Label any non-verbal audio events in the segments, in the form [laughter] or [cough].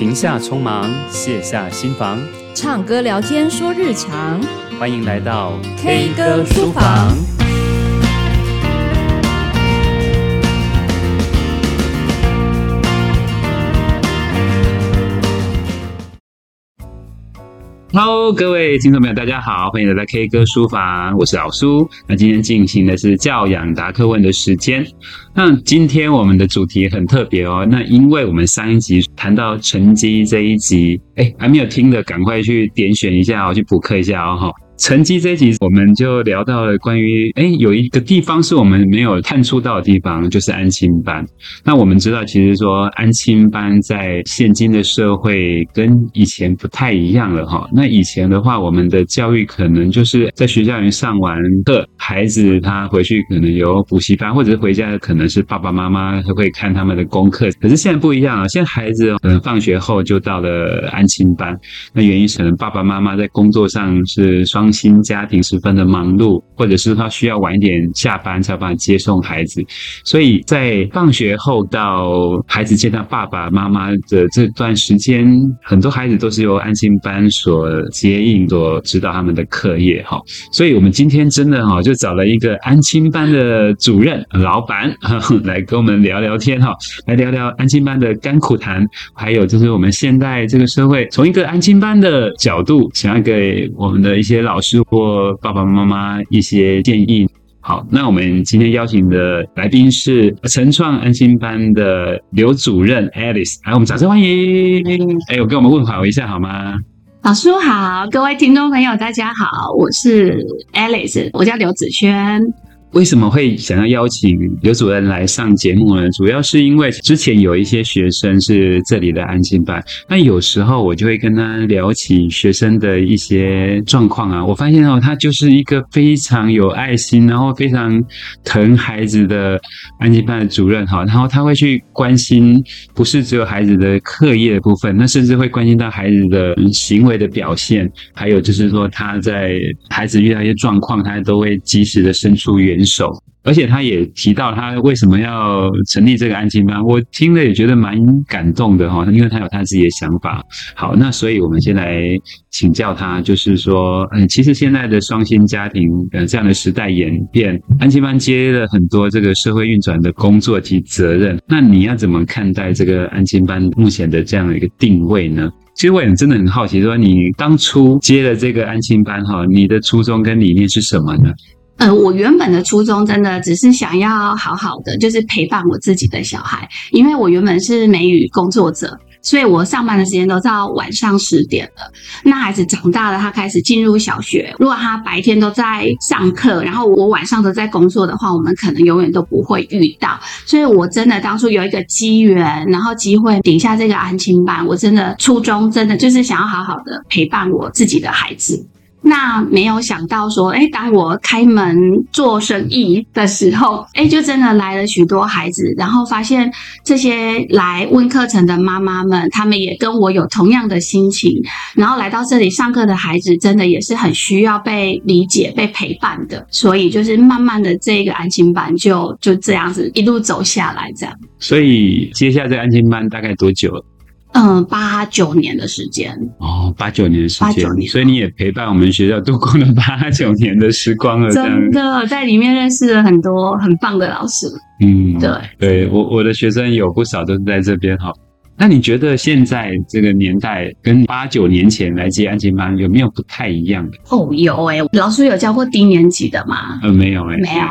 停下匆忙，卸下心防，唱歌聊天说日常。欢迎来到 K 歌书房。Hello，各位听众朋友，大家好，欢迎来到 K 歌书房，我是老苏。那今天进行的是教养答课问的时间。那今天我们的主题很特别哦，那因为我们上一集谈到成绩这一集，哎，还没有听的，赶快去点选一下哦，去补课一下哦。成绩这一集，我们就聊到了关于，诶，有一个地方是我们没有探触到的地方，就是安亲班。那我们知道，其实说安亲班在现今的社会跟以前不太一样了哈。那以前的话，我们的教育可能就是在学校里面上完课，孩子他回去可能有补习班，或者是回家可能是爸爸妈妈会看他们的功课。可是现在不一样了，现在孩子可能放学后就到了安亲班。那原因可能爸爸妈妈在工作上是双。新家庭十分的忙碌，或者是他需要晚一点下班才有办法接送孩子，所以在放学后到孩子见到爸爸妈妈的这段时间，很多孩子都是由安心班所接应、所指导他们的课业哈。所以我们今天真的哈，就找了一个安心班的主任、老板 [laughs] 来跟我们聊聊天哈，来聊聊安心班的甘苦谈，还有就是我们现在这个社会从一个安心班的角度，想要给我们的一些老师或爸爸妈妈一些建议。好，那我们今天邀请的来宾是成创安心班的刘主任 Alice，来，我们掌声欢迎。哎，我跟我们问好一下好吗？老师好，各位听众朋友大家好，我是 Alice，我叫刘子轩。为什么会想要邀请刘主任来上节目呢？主要是因为之前有一些学生是这里的安心班，那有时候我就会跟他聊起学生的一些状况啊。我发现哦，他就是一个非常有爱心，然后非常疼孩子的安心班的主任哈。然后他会去关心，不是只有孩子的课业的部分，那甚至会关心到孩子的行为的表现，还有就是说他在孩子遇到一些状况，他都会及时的伸出援手，而且他也提到他为什么要成立这个安亲班，我听了也觉得蛮感动的哈，因为他有他自己的想法。好，那所以我们先来请教他，就是说，嗯，其实现在的双薪家庭，呃，这样的时代演变，安亲班接了很多这个社会运转的工作及责任，那你要怎么看待这个安亲班目前的这样的一个定位呢？其实我也真的很好奇，说你当初接了这个安心班哈，你的初衷跟理念是什么呢？呃，我原本的初衷真的只是想要好好的，就是陪伴我自己的小孩，因为我原本是美语工作者，所以我上班的时间都到晚上十点了。那孩子长大了，他开始进入小学，如果他白天都在上课，然后我晚上都在工作的话，我们可能永远都不会遇到。所以我真的当初有一个机缘，然后机会顶下这个安亲班，我真的初衷真的就是想要好好的陪伴我自己的孩子。那没有想到说，诶，当我开门做生意的时候，诶，就真的来了许多孩子，然后发现这些来问课程的妈妈们，他们也跟我有同样的心情，然后来到这里上课的孩子，真的也是很需要被理解、被陪伴的，所以就是慢慢的这个安心班就就这样子一路走下来，这样。所以接下这个安心班大概多久了？嗯，八九年的时间哦，八九年的时间，八九年，所以你也陪伴我们学校度过了八九年的时光了。真的，在里面认识了很多很棒的老师。嗯，对，对我我的学生有不少都是在这边哈。那你觉得现在这个年代跟八九年前来接安亲班有没有不太一样的？哦，有诶、欸、老师有教过低年级的吗？呃，没有诶、欸、没有。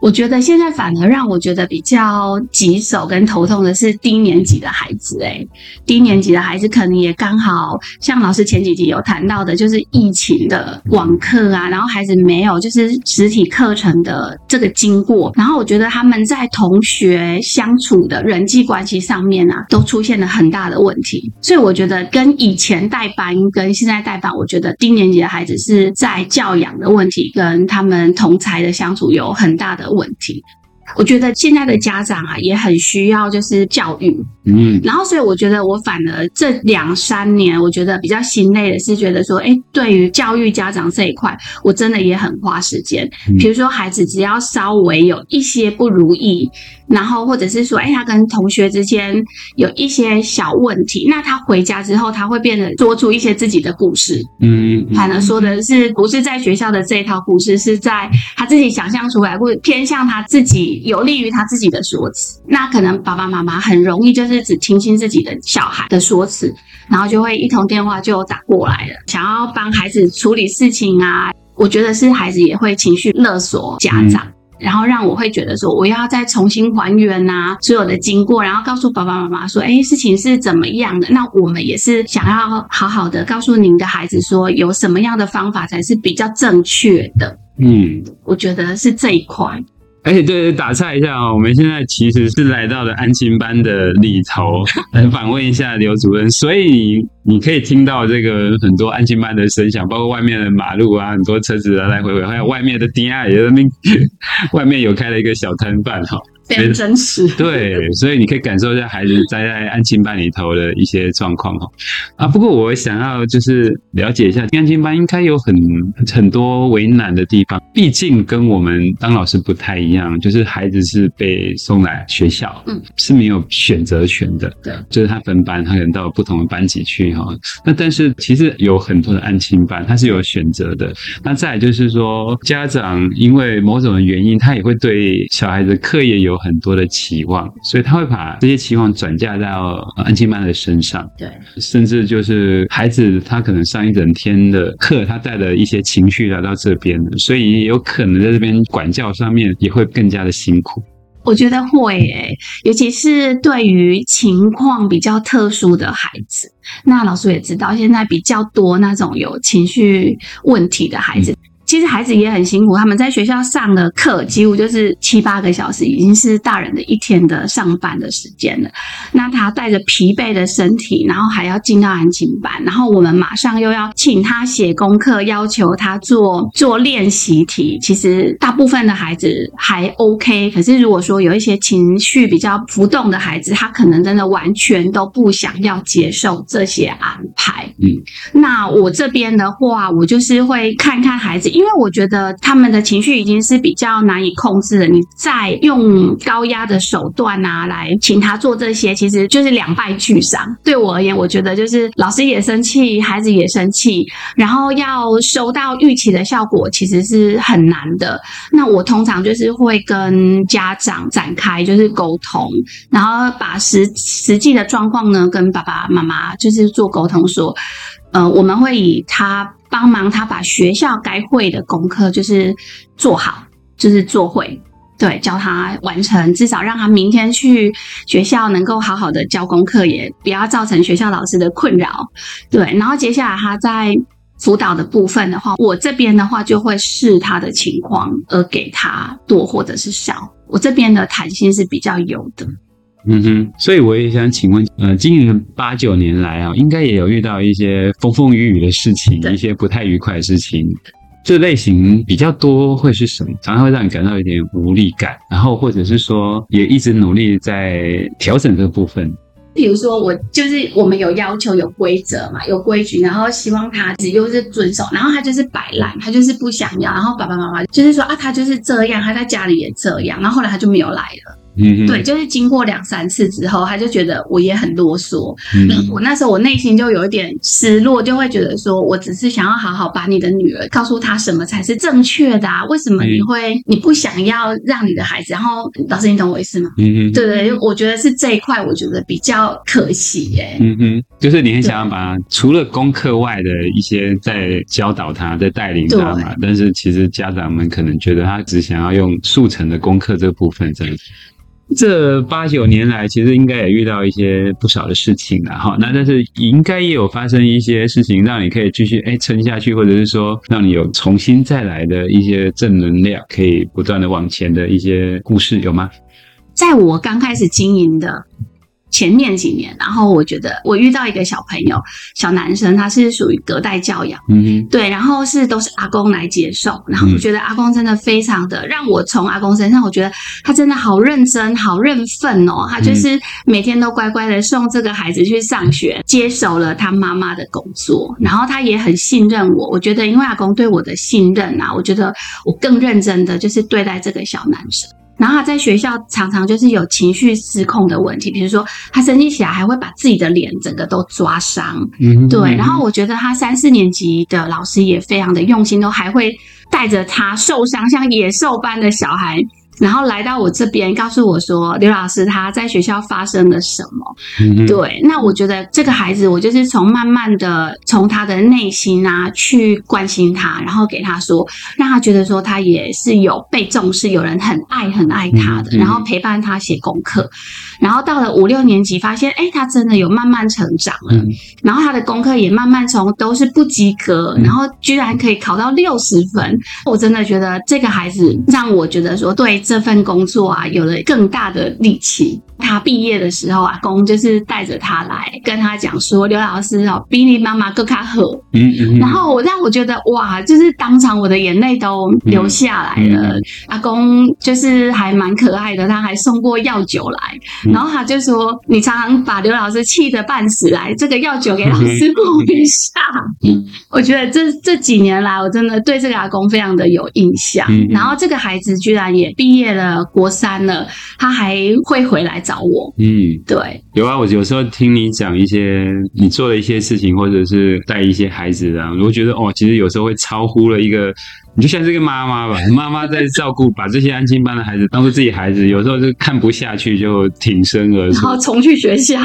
我觉得现在反而让我觉得比较棘手跟头痛的是低年级的孩子诶、欸、低年级的孩子可能也刚好像老师前几集有谈到的，就是疫情的网课啊，然后孩子没有就是实体课程的这个经过，然后我觉得他们在同学相处的人际关系上面啊，都出现了。很大的问题，所以我觉得跟以前代班跟现在代班，我觉得低年级的孩子是在教养的问题跟他们同才的相处有很大的问题。我觉得现在的家长啊也很需要就是教育，嗯，然后所以我觉得我反而这两三年，我觉得比较心累的是觉得说，诶，对于教育家长这一块，我真的也很花时间。比如说孩子只要稍微有一些不如意。然后或者是说，哎，他跟同学之间有一些小问题，那他回家之后，他会变得说出一些自己的故事，嗯，嗯，反而说的是不是在学校的这一套故事，是在他自己想象出来，或者偏向他自己有利于他自己的说辞。那可能爸爸妈妈很容易就是只听信自己的小孩的说辞，然后就会一通电话就打过来了，想要帮孩子处理事情啊。我觉得是孩子也会情绪勒索家长。嗯然后让我会觉得说，我要再重新还原呐、啊、所有的经过，然后告诉爸爸妈妈说，哎，事情是怎么样的？那我们也是想要好好的告诉您的孩子说，有什么样的方法才是比较正确的。嗯，我觉得是这一块。哎，对对，打岔一下哦，我们现在其实是来到了安心班的里头来访问一下刘主任，所以你你可以听到这个很多安心班的声响，包括外面的马路啊，很多车子来来回回，还有外面的店啊，也，[laughs] 外面有开了一个小摊贩哈。常真实，对，所以你可以感受一下孩子待在安亲班里头的一些状况哈。啊，不过我想要就是了解一下，安亲班应该有很很多为难的地方，毕竟跟我们当老师不太一样，就是孩子是被送来学校，嗯，是没有选择权的，对，就是他分班，他可能到不同的班级去哈。那但是其实有很多的安亲班，他是有选择的。那再来就是说，家长因为某种的原因，他也会对小孩子课业有很多的期望，所以他会把这些期望转嫁到安亲班的身上。对，甚至就是孩子他可能上一整天的课，他带了一些情绪来到这边，所以有可能在这边管教上面也会更加的辛苦。我觉得会诶，尤其是对于情况比较特殊的孩子，那老师也知道，现在比较多那种有情绪问题的孩子。其实孩子也很辛苦，他们在学校上的课几乎就是七八个小时，已经是大人的一天的上班的时间了。那他带着疲惫的身体，然后还要进到安亲班，然后我们马上又要请他写功课，要求他做做练习题。其实大部分的孩子还 OK，可是如果说有一些情绪比较浮动的孩子，他可能真的完全都不想要接受这些安排。嗯，那我这边的话，我就是会看看孩子。因为我觉得他们的情绪已经是比较难以控制了，你再用高压的手段啊来请他做这些，其实就是两败俱伤。对我而言，我觉得就是老师也生气，孩子也生气，然后要收到预期的效果，其实是很难的。那我通常就是会跟家长展开就是沟通，然后把实实际的状况呢跟爸爸妈妈就是做沟通，说，呃，我们会以他。帮忙他把学校该会的功课就是做好，就是做会，对，教他完成，至少让他明天去学校能够好好的交功课，也不要造成学校老师的困扰，对。然后接下来他在辅导的部分的话，我这边的话就会视他的情况而给他多或者是少，我这边的弹性是比较有的。嗯哼，所以我也想请问，呃，经营八九年来啊，应该也有遇到一些风风雨雨的事情，一些不太愉快的事情。这类型比较多会是什么？常常会让你感到一点无力感，然后或者是说也一直努力在调整这个部分。比如说，我就是我们有要求、有规则嘛，有规矩，然后希望他只就是遵守，然后他就是摆烂，他就是不想要，然后爸爸妈妈就是说啊，他就是这样，他在家里也这样，然后后来他就没有来了。嗯，对，就是经过两三次之后，他就觉得我也很啰嗦。嗯，我那时候我内心就有一点失落，就会觉得说，我只是想要好好把你的女儿告诉她什么才是正确的啊？为什么你会你不想要让你的孩子？然后老师，你懂我意思吗？嗯嗯，对对，我觉得是这一块，我觉得比较可惜耶。嗯哼，就是你很想要把除了功课外的一些在教导他，在带领他嘛，但是其实家长们可能觉得他只想要用速成的功课这部分在。这八九年来，其实应该也遇到一些不少的事情了哈。那但是应该也有发生一些事情，让你可以继续哎撑下去，或者是说让你有重新再来的一些正能量，可以不断的往前的一些故事，有吗？在我刚开始经营的。前面几年，然后我觉得我遇到一个小朋友，小男生，他是属于隔代教养，嗯哼，对，然后是都是阿公来接受，然后我觉得阿公真的非常的让我从阿公身上，我觉得他真的好认真、好认份哦，他就是每天都乖乖的送这个孩子去上学，接手了他妈妈的工作，然后他也很信任我，我觉得因为阿公对我的信任啊，我觉得我更认真的就是对待这个小男生。然后他在学校常常就是有情绪失控的问题，比如说他生气起来还会把自己的脸整个都抓伤。嗯，对。然后我觉得他三四年级的老师也非常的用心，都还会带着他受伤像野兽般的小孩。然后来到我这边，告诉我说刘老师他在学校发生了什么。嗯、对，那我觉得这个孩子，我就是从慢慢的从他的内心啊去关心他，然后给他说，让他觉得说他也是有被重视，有人很爱很爱他的，嗯、然后陪伴他写功课。然后到了五六年级，发现哎，他真的有慢慢成长了。嗯、然后他的功课也慢慢从都是不及格，然后居然可以考到六十分。我真的觉得这个孩子让我觉得说对。这份工作啊，有了更大的力气。他毕业的时候，阿公就是带着他来跟他讲说：“刘老师哦，比你妈妈更卡好。”嗯嗯。然后我让我觉得哇，就是当场我的眼泪都流下来了。嗯嗯、阿公就是还蛮可爱的，他还送过药酒来。嗯、然后他就说：“你常常把刘老师气得半死来，这个药酒给老师补一下。嗯”我觉得这这几年来，我真的对这个阿公非常的有印象。嗯、然后这个孩子居然也毕业了，国三了，他还会回来。找我，嗯，对，有啊。我有时候听你讲一些你做的一些事情，或者是带一些孩子啊，我觉得哦，其实有时候会超乎了一个，你就像这个妈妈吧，[laughs] 妈妈在照顾，把这些安亲班的孩子当做自己孩子，有时候就看不下去，就挺身而出，然后重去学校。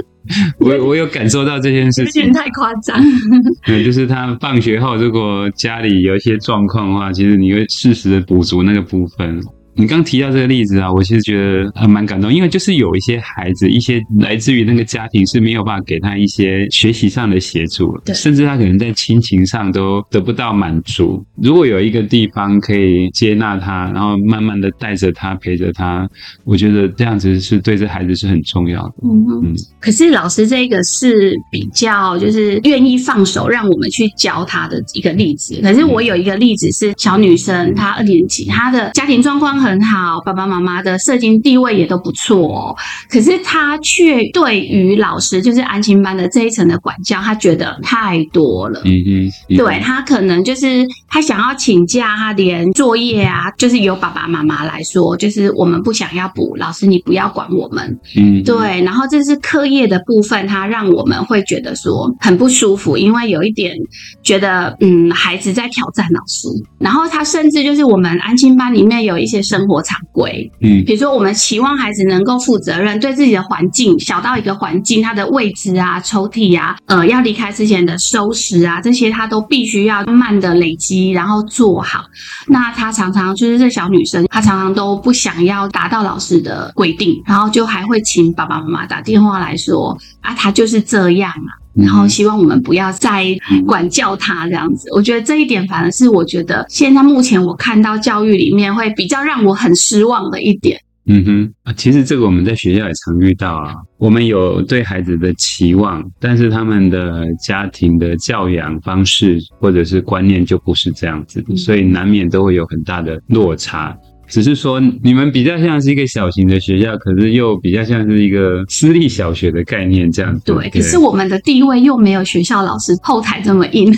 [laughs] 我我有感受到这件事情，有点太夸张。[laughs] 对，就是他放学后，如果家里有一些状况的话，其实你会适时的补足那个部分。你刚提到这个例子啊，我其实觉得还蛮感动，因为就是有一些孩子，一些来自于那个家庭是没有办法给他一些学习上的协助，对甚至他可能在亲情上都得不到满足。如果有一个地方可以接纳他，然后慢慢的带着他，陪着他，我觉得这样子是对这孩子是很重要的。嗯哼嗯。可是老师这个是比较就是愿意放手让我们去教他的一个例子。可是我有一个例子是小女生，她二年级，她的家庭状况很。很好，爸爸妈妈的社经地位也都不错哦。可是他却对于老师，就是安心班的这一层的管教，他觉得太多了。嗯嗯，对，他可能就是他想要请假，他连作业啊，就是由爸爸妈妈来说，就是我们不想要补，老师你不要管我们。嗯，对。然后这是课业的部分，他让我们会觉得说很不舒服，因为有一点觉得嗯，孩子在挑战老师。然后他甚至就是我们安心班里面有一些生活常规，嗯，比如说我们期望孩子能够负责任，对自己的环境，小到一个环境，它的位置啊、抽屉啊，呃，要离开之前的收拾啊，这些他都必须要慢慢的累积，然后做好。那他常常就是这小女生，她常常都不想要达到老师的规定，然后就还会请爸爸妈妈打电话来说啊，她就是这样啊。然后希望我们不要再管教他这样子，我觉得这一点反而是我觉得现在目前我看到教育里面会比较让我很失望的一点。嗯哼，啊，其实这个我们在学校也常遇到啊。我们有对孩子的期望，但是他们的家庭的教养方式或者是观念就不是这样子，所以难免都会有很大的落差。只是说，你们比较像是一个小型的学校，可是又比较像是一个私立小学的概念这样子。对，可是我们的地位又没有学校老师后台这么硬，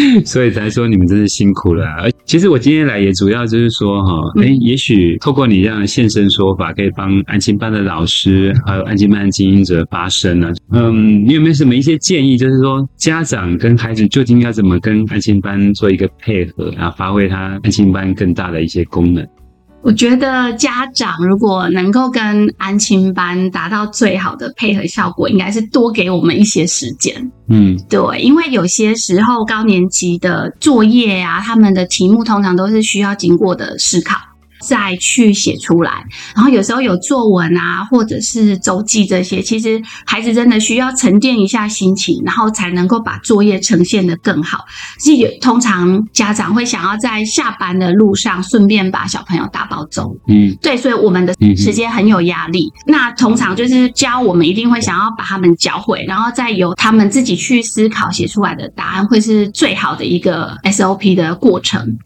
[laughs] 所以才说你们真是辛苦了啊。而其实我今天来也主要就是说，哈，哎，也许透过你这样的现身说法，可以帮安亲班的老师还有安亲班的经营者发声呢。嗯，你有没有什么一些建议？就是说，家长跟孩子究竟要怎么跟安亲班做一个配合，然后发挥他安亲班更大的一些功能？我觉得家长如果能够跟安亲班达到最好的配合效果，应该是多给我们一些时间。嗯，对，因为有些时候高年级的作业啊，他们的题目通常都是需要经过的思考。再去写出来，然后有时候有作文啊，或者是周记这些，其实孩子真的需要沉淀一下心情，然后才能够把作业呈现得更好。是有通常家长会想要在下班的路上顺便把小朋友打包走，嗯，对，所以我们的时间很有压力。嗯、那通常就是教我们一定会想要把他们教会，然后再由他们自己去思考写出来的答案，会是最好的一个 SOP 的过程。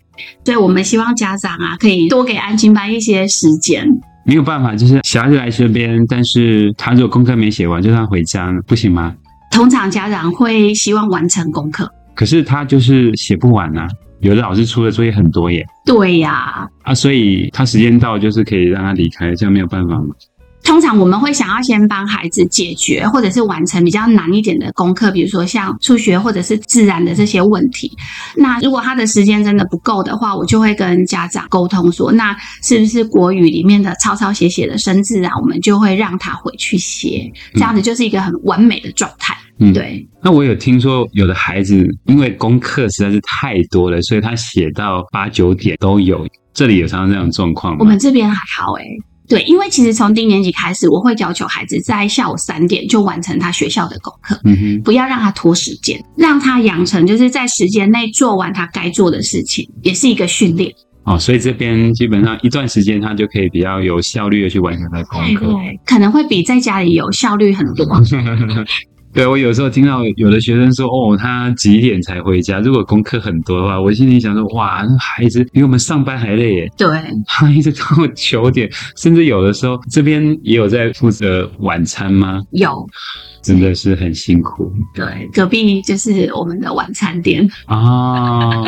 所以我们希望家长啊，可以多给安亲班一些时间。没有办法，就是小孩子来这边，但是他如果功课没写完，就让他回家，不行吗？通常家长会希望完成功课。可是他就是写不完啊。有的老师出的作业很多耶。对呀。啊，所以他时间到就是可以让他离开，这样没有办法吗？通常我们会想要先帮孩子解决或者是完成比较难一点的功课，比如说像数学或者是自然的这些问题。那如果他的时间真的不够的话，我就会跟家长沟通说，那是不是国语里面的抄抄写写的生字啊，我们就会让他回去写，这样子就是一个很完美的状态。嗯，对。那我有听说有的孩子因为功课实在是太多了，所以他写到八九点都有。这里有常常这样状况吗？我们这边还好诶。对，因为其实从低年级开始，我会要求孩子在下午三点就完成他学校的功课，嗯哼，不要让他拖时间，让他养成就是在时间内做完他该做的事情，也是一个训练。哦，所以这边基本上一段时间他就可以比较有效率的去完成他的功课，对，可能会比在家里有效率很多。[laughs] 对，我有时候听到有的学生说，哦，他几点才回家？如果功课很多的话，我心里想说，哇，那孩子比我们上班还累耶。对，[laughs] 他一直到九点，甚至有的时候这边也有在负责晚餐吗？有，真的是很辛苦。对，隔壁就是我们的晚餐店。哦，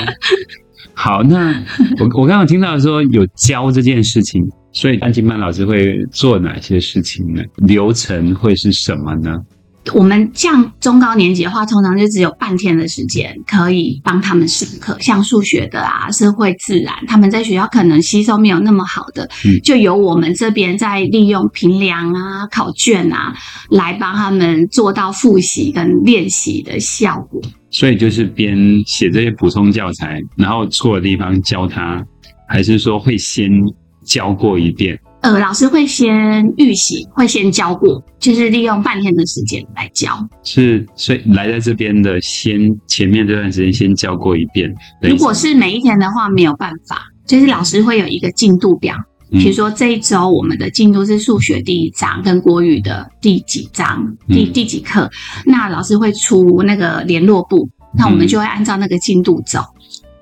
好，那 [laughs] 我我刚刚听到说有教这件事情，所以安亲班老师会做哪些事情呢？流程会是什么呢？我们像中高年级的话，通常就只有半天的时间可以帮他们上课，像数学的啊、社会、自然，他们在学校可能吸收没有那么好的，就由我们这边在利用评量啊、考卷啊，来帮他们做到复习跟练习的效果。所以就是边写这些补充教材，然后错的地方教他，还是说会先教过一遍？呃，老师会先预习，会先教过，就是利用半天的时间来教。是，所以来在这边的，先前面这段时间先教过一遍。如果是每一天的话，没有办法，就是老师会有一个进度表，比如说这一周我们的进度是数学第一章跟国语的第几章，第第几课，那老师会出那个联络簿，那我们就会按照那个进度走。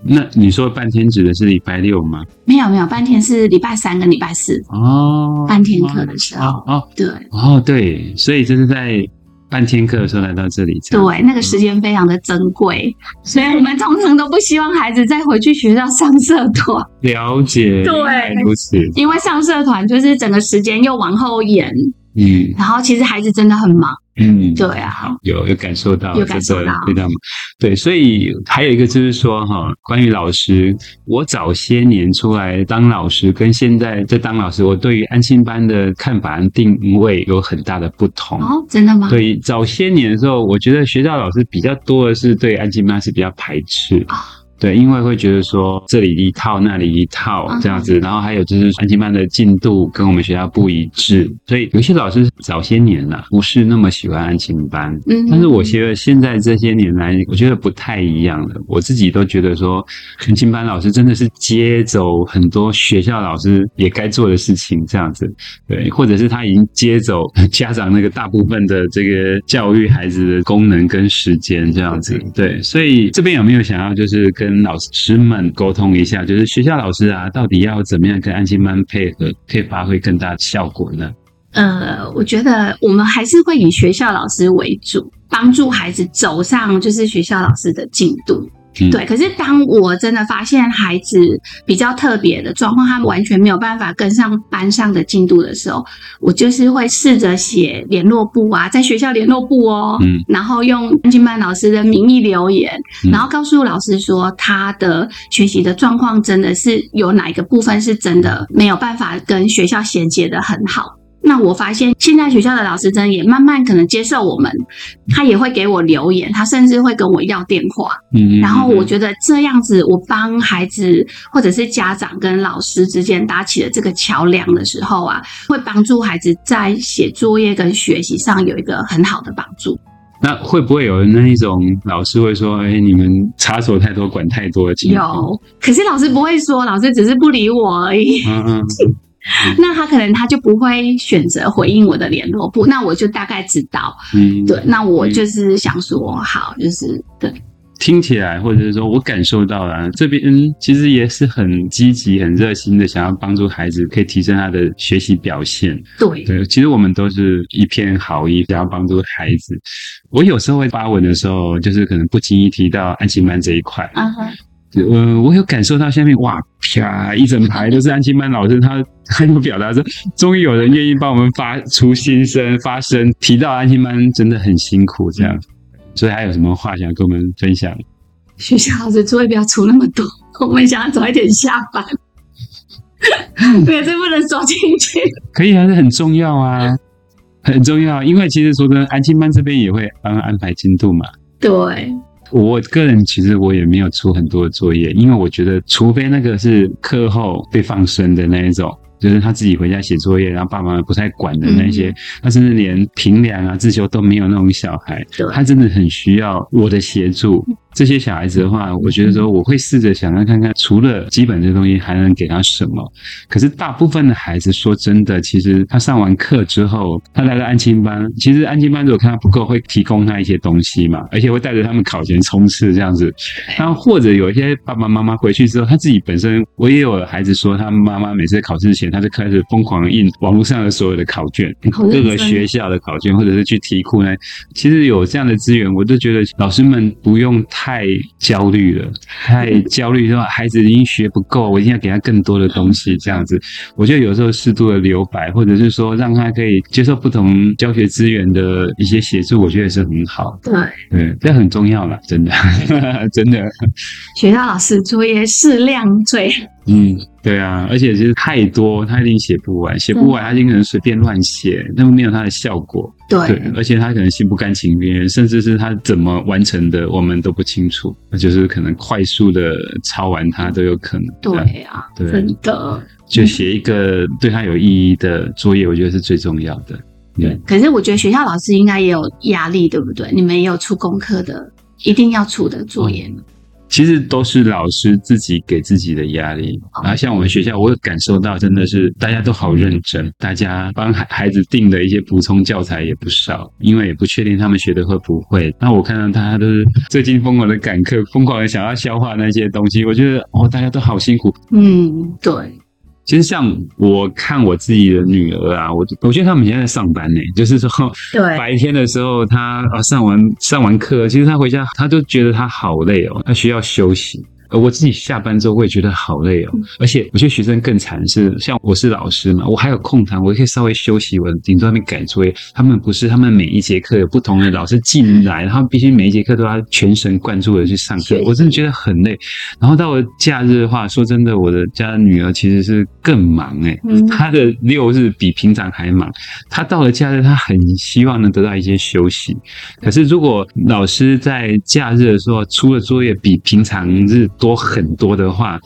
那你说半天指的是礼拜六吗？没有没有，半天是礼拜三跟礼拜四哦，半天课的时候。哦，哦对。哦对，所以就是在半天课的时候来到这里，对，那个时间非常的珍贵，所以我们通常都不希望孩子再回去学校上社团。了解，对，如此，因为上社团就是整个时间又往后延，嗯，然后其实孩子真的很忙。嗯，对啊，有有感受到，有感受到，对的，对，所以还有一个就是说哈，关于老师，我早些年出来当老师，跟现在在当老师，我对于安心班的看法和定位有很大的不同。哦，真的吗？对，早些年的时候，我觉得学校老师比较多的是对安心班是比较排斥。哦对，因为会觉得说这里一套那里一套这样子，然后还有就是安亲班的进度跟我们学校不一致，所以有些老师早些年了不是那么喜欢安亲班，嗯，但是我觉得现在这些年来，我觉得不太一样了。我自己都觉得说，安亲班老师真的是接走很多学校老师也该做的事情，这样子，对，或者是他已经接走 [laughs] 家长那个大部分的这个教育孩子的功能跟时间这样子，对，所以这边有没有想要就是跟跟老师们沟通一下，就是学校老师啊，到底要怎么样跟安心班配合，可以发挥更大的效果呢？呃，我觉得我们还是会以学校老师为主，帮助孩子走上就是学校老师的进度。嗯、对，可是当我真的发现孩子比较特别的状况，他们完全没有办法跟上班上的进度的时候，我就是会试着写联络簿啊，在学校联络簿哦，嗯，然后用安静班老师的名义留言，嗯、然后告诉老师说他的学习的状况真的是有哪一个部分是真的没有办法跟学校衔接的很好。那我发现现在学校的老师真的也慢慢可能接受我们，他也会给我留言，他甚至会跟我要电话。嗯，然后我觉得这样子，我帮孩子或者是家长跟老师之间搭起了这个桥梁的时候啊，会帮助孩子在写作业跟学习上有一个很好的帮助。那会不会有那一种老师会说：“哎，你们插手太多，管太多的情况？”有，可是老师不会说，老师只是不理我而已。嗯嗯。那他可能他就不会选择回应我的联络簿，那我就大概知道，嗯，对，那我就是想说，好，就是对，听起来，或者是说我感受到了，这边其实也是很积极、很热心的，想要帮助孩子，可以提升他的学习表现。对对，其实我们都是一片好意，想要帮助孩子。我有时候会发文的时候，就是可能不经意提到安亲班这一块。啊哈。呃，我有感受到下面哇，啪，一整排都是安亲班老师，他 [laughs] 他就表达说，终于有人愿意帮我们发出心声、发声，提到安亲班真的很辛苦这样。所以还有什么话想跟我们分享？学校老师作业不要出那么多，[laughs] 我们想要早一点下班。对，这不能说进去。可以啊，这很重要啊，很重要。因为其实说真的，安亲班这边也会帮安排进度嘛。对。我个人其实我也没有出很多的作业，因为我觉得，除非那个是课后被放生的那一种。就是他自己回家写作业，然后爸妈不太管的那些，他、嗯、甚至连评量啊、自修都没有那种小孩，他真的很需要我的协助。这些小孩子的话，我觉得说我会试着想要看看，除了基本的东西，还能给他什么。可是大部分的孩子，说真的，其实他上完课之后，他来到安亲班，其实安亲班如果看他不够，会提供他一些东西嘛，而且会带着他们考前冲刺这样子。然后或者有一些爸爸妈妈回去之后，他自己本身，我也有孩子说，他妈妈每次考试前，他就开始疯狂印网络上的所有的考卷，各个学校的考卷，或者是去题库呢。其实有这样的资源，我都觉得老师们不用太焦虑了，太焦虑说孩子已经学不够，我一定要给他更多的东西，这样子。我觉得有时候适度的留白，或者是说让他可以接受不同教学资源的一些协助，我觉得是很好。对对，这很重要了，真的 [laughs] 真的。学校老师作业适量最。嗯，对啊，而且其实太多，他一定写不完，写不完，他一定可能随便乱写，那么没有他的效果。对，对，而且他可能心不甘情不愿，甚至是他怎么完成的，我们都不清楚。那就是可能快速的抄完他都有可能。对啊，对，真的，就写一个对他有意义的作业，我觉得是最重要的。对，可是我觉得学校老师应该也有压力，对不对？你们也有出功课的，一定要出的作业呢。其实都是老师自己给自己的压力，然后像我们学校，我有感受到真的是大家都好认真，大家帮孩孩子订的一些补充教材也不少，因为也不确定他们学的会不会。那我看到大家都是最近疯狂的赶课，疯狂的想要消化那些东西，我觉得哦，大家都好辛苦。嗯，对。其实像我看我自己的女儿啊，我我觉得他们现在在上班呢，[laughs] 就是说，对，白天的时候她啊上完上完课，其实她回家她就觉得她好累哦，她需要休息。呃，我自己下班之后，我也觉得好累哦。而且，我觉得学生更惨是，像我是老师嘛，我还有空堂，我可以稍微休息，我顶多那边改作业。他们不是，他们每一节课有不同的老师进来，他们必须每一节课都要全神贯注的去上课。我真的觉得很累。然后到了假日的话，说真的，我的家女儿其实是更忙诶，她的六日比平常还忙。她到了假日，她很希望能得到一些休息。可是如果老师在假日的时候出的作业比平常日多很多的话，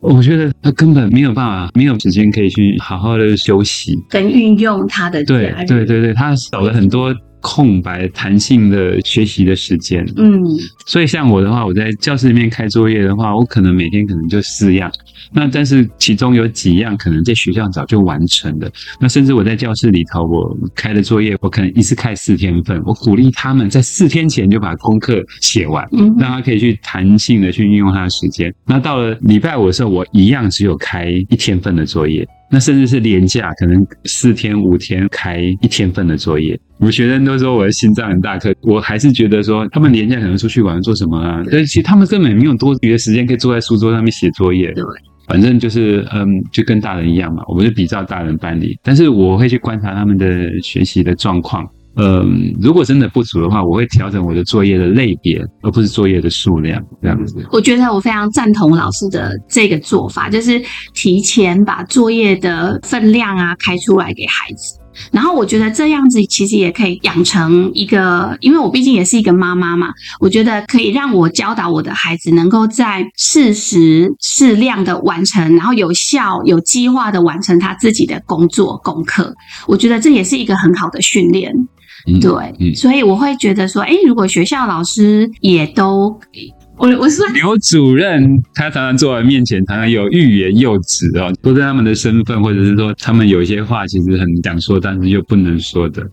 我觉得他根本没有办法，没有时间可以去好好的休息，跟运用他的对对对对，他少了很多。空白弹性的学习的时间，嗯，所以像我的话，我在教室里面开作业的话，我可能每天可能就四样，那但是其中有几样可能在学校早就完成了，那甚至我在教室里头我开的作业，我可能一次开四天份，我鼓励他们在四天前就把功课写完，嗯，让他可以去弹性的去运用他的时间。那到了礼拜五的时候，我一样只有开一天份的作业。那甚至是连假，可能四天五天开一天份的作业。我们学生都说我的心脏很大颗，我还是觉得说他们连假可能出去玩做什么啊？但其实他们根本没有多余的时间可以坐在书桌上面写作业。对，反正就是嗯，就跟大人一样嘛，我们就比照大人办理。但是我会去观察他们的学习的状况。嗯，如果真的不足的话，我会调整我的作业的类别，而不是作业的数量，这样子。我觉得我非常赞同老师的这个做法，就是提前把作业的分量啊开出来给孩子。然后我觉得这样子其实也可以养成一个，因为我毕竟也是一个妈妈嘛，我觉得可以让我教导我的孩子能够在适时适量的完成，然后有效有计划的完成他自己的工作功课。我觉得这也是一个很好的训练。对，所以我会觉得说，诶，如果学校老师也都我我是刘主任，他常常坐在面前，常常有欲言又止哦，都是他们的身份，或者是说他们有一些话其实很想说，但是又不能说的。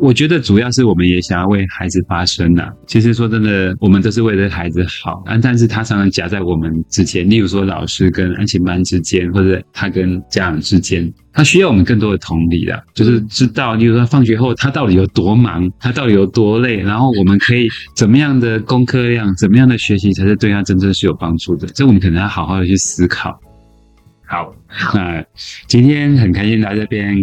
我觉得主要是我们也想要为孩子发声呐、啊。其实说真的，我们都是为了孩子好，但是他常常夹在我们之间，例如说老师跟安亲班之间，或者他跟家长之间。他需要我们更多的同理啦，就是知道，例如说放学后他到底有多忙，他到底有多累，然后我们可以怎么样的功课量，怎么样的学习才是对他真正是有帮助的，这我们可能要好好的去思考。好，那今天很开心来这边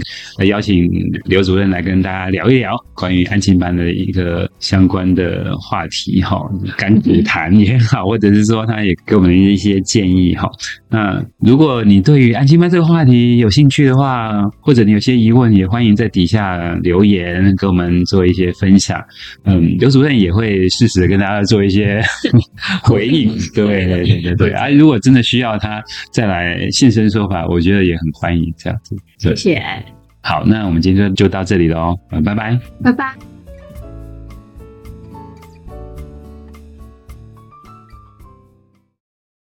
邀请刘主任来跟大家聊一聊关于安亲班的一个相关的话题哈，甘苦谈也好，或者是说他也给我们一些建议哈。那如果你对于安亲班这个话题有兴趣的话，或者你有些疑问，也欢迎在底下留言给我们做一些分享。嗯，刘主任也会适时的跟大家做一些 [laughs] 回应。对对对对对啊！如果真的需要他再来现身说法，我觉得也很欢迎这样子。谢谢。好，那我们今天就到这里喽，拜拜，拜拜。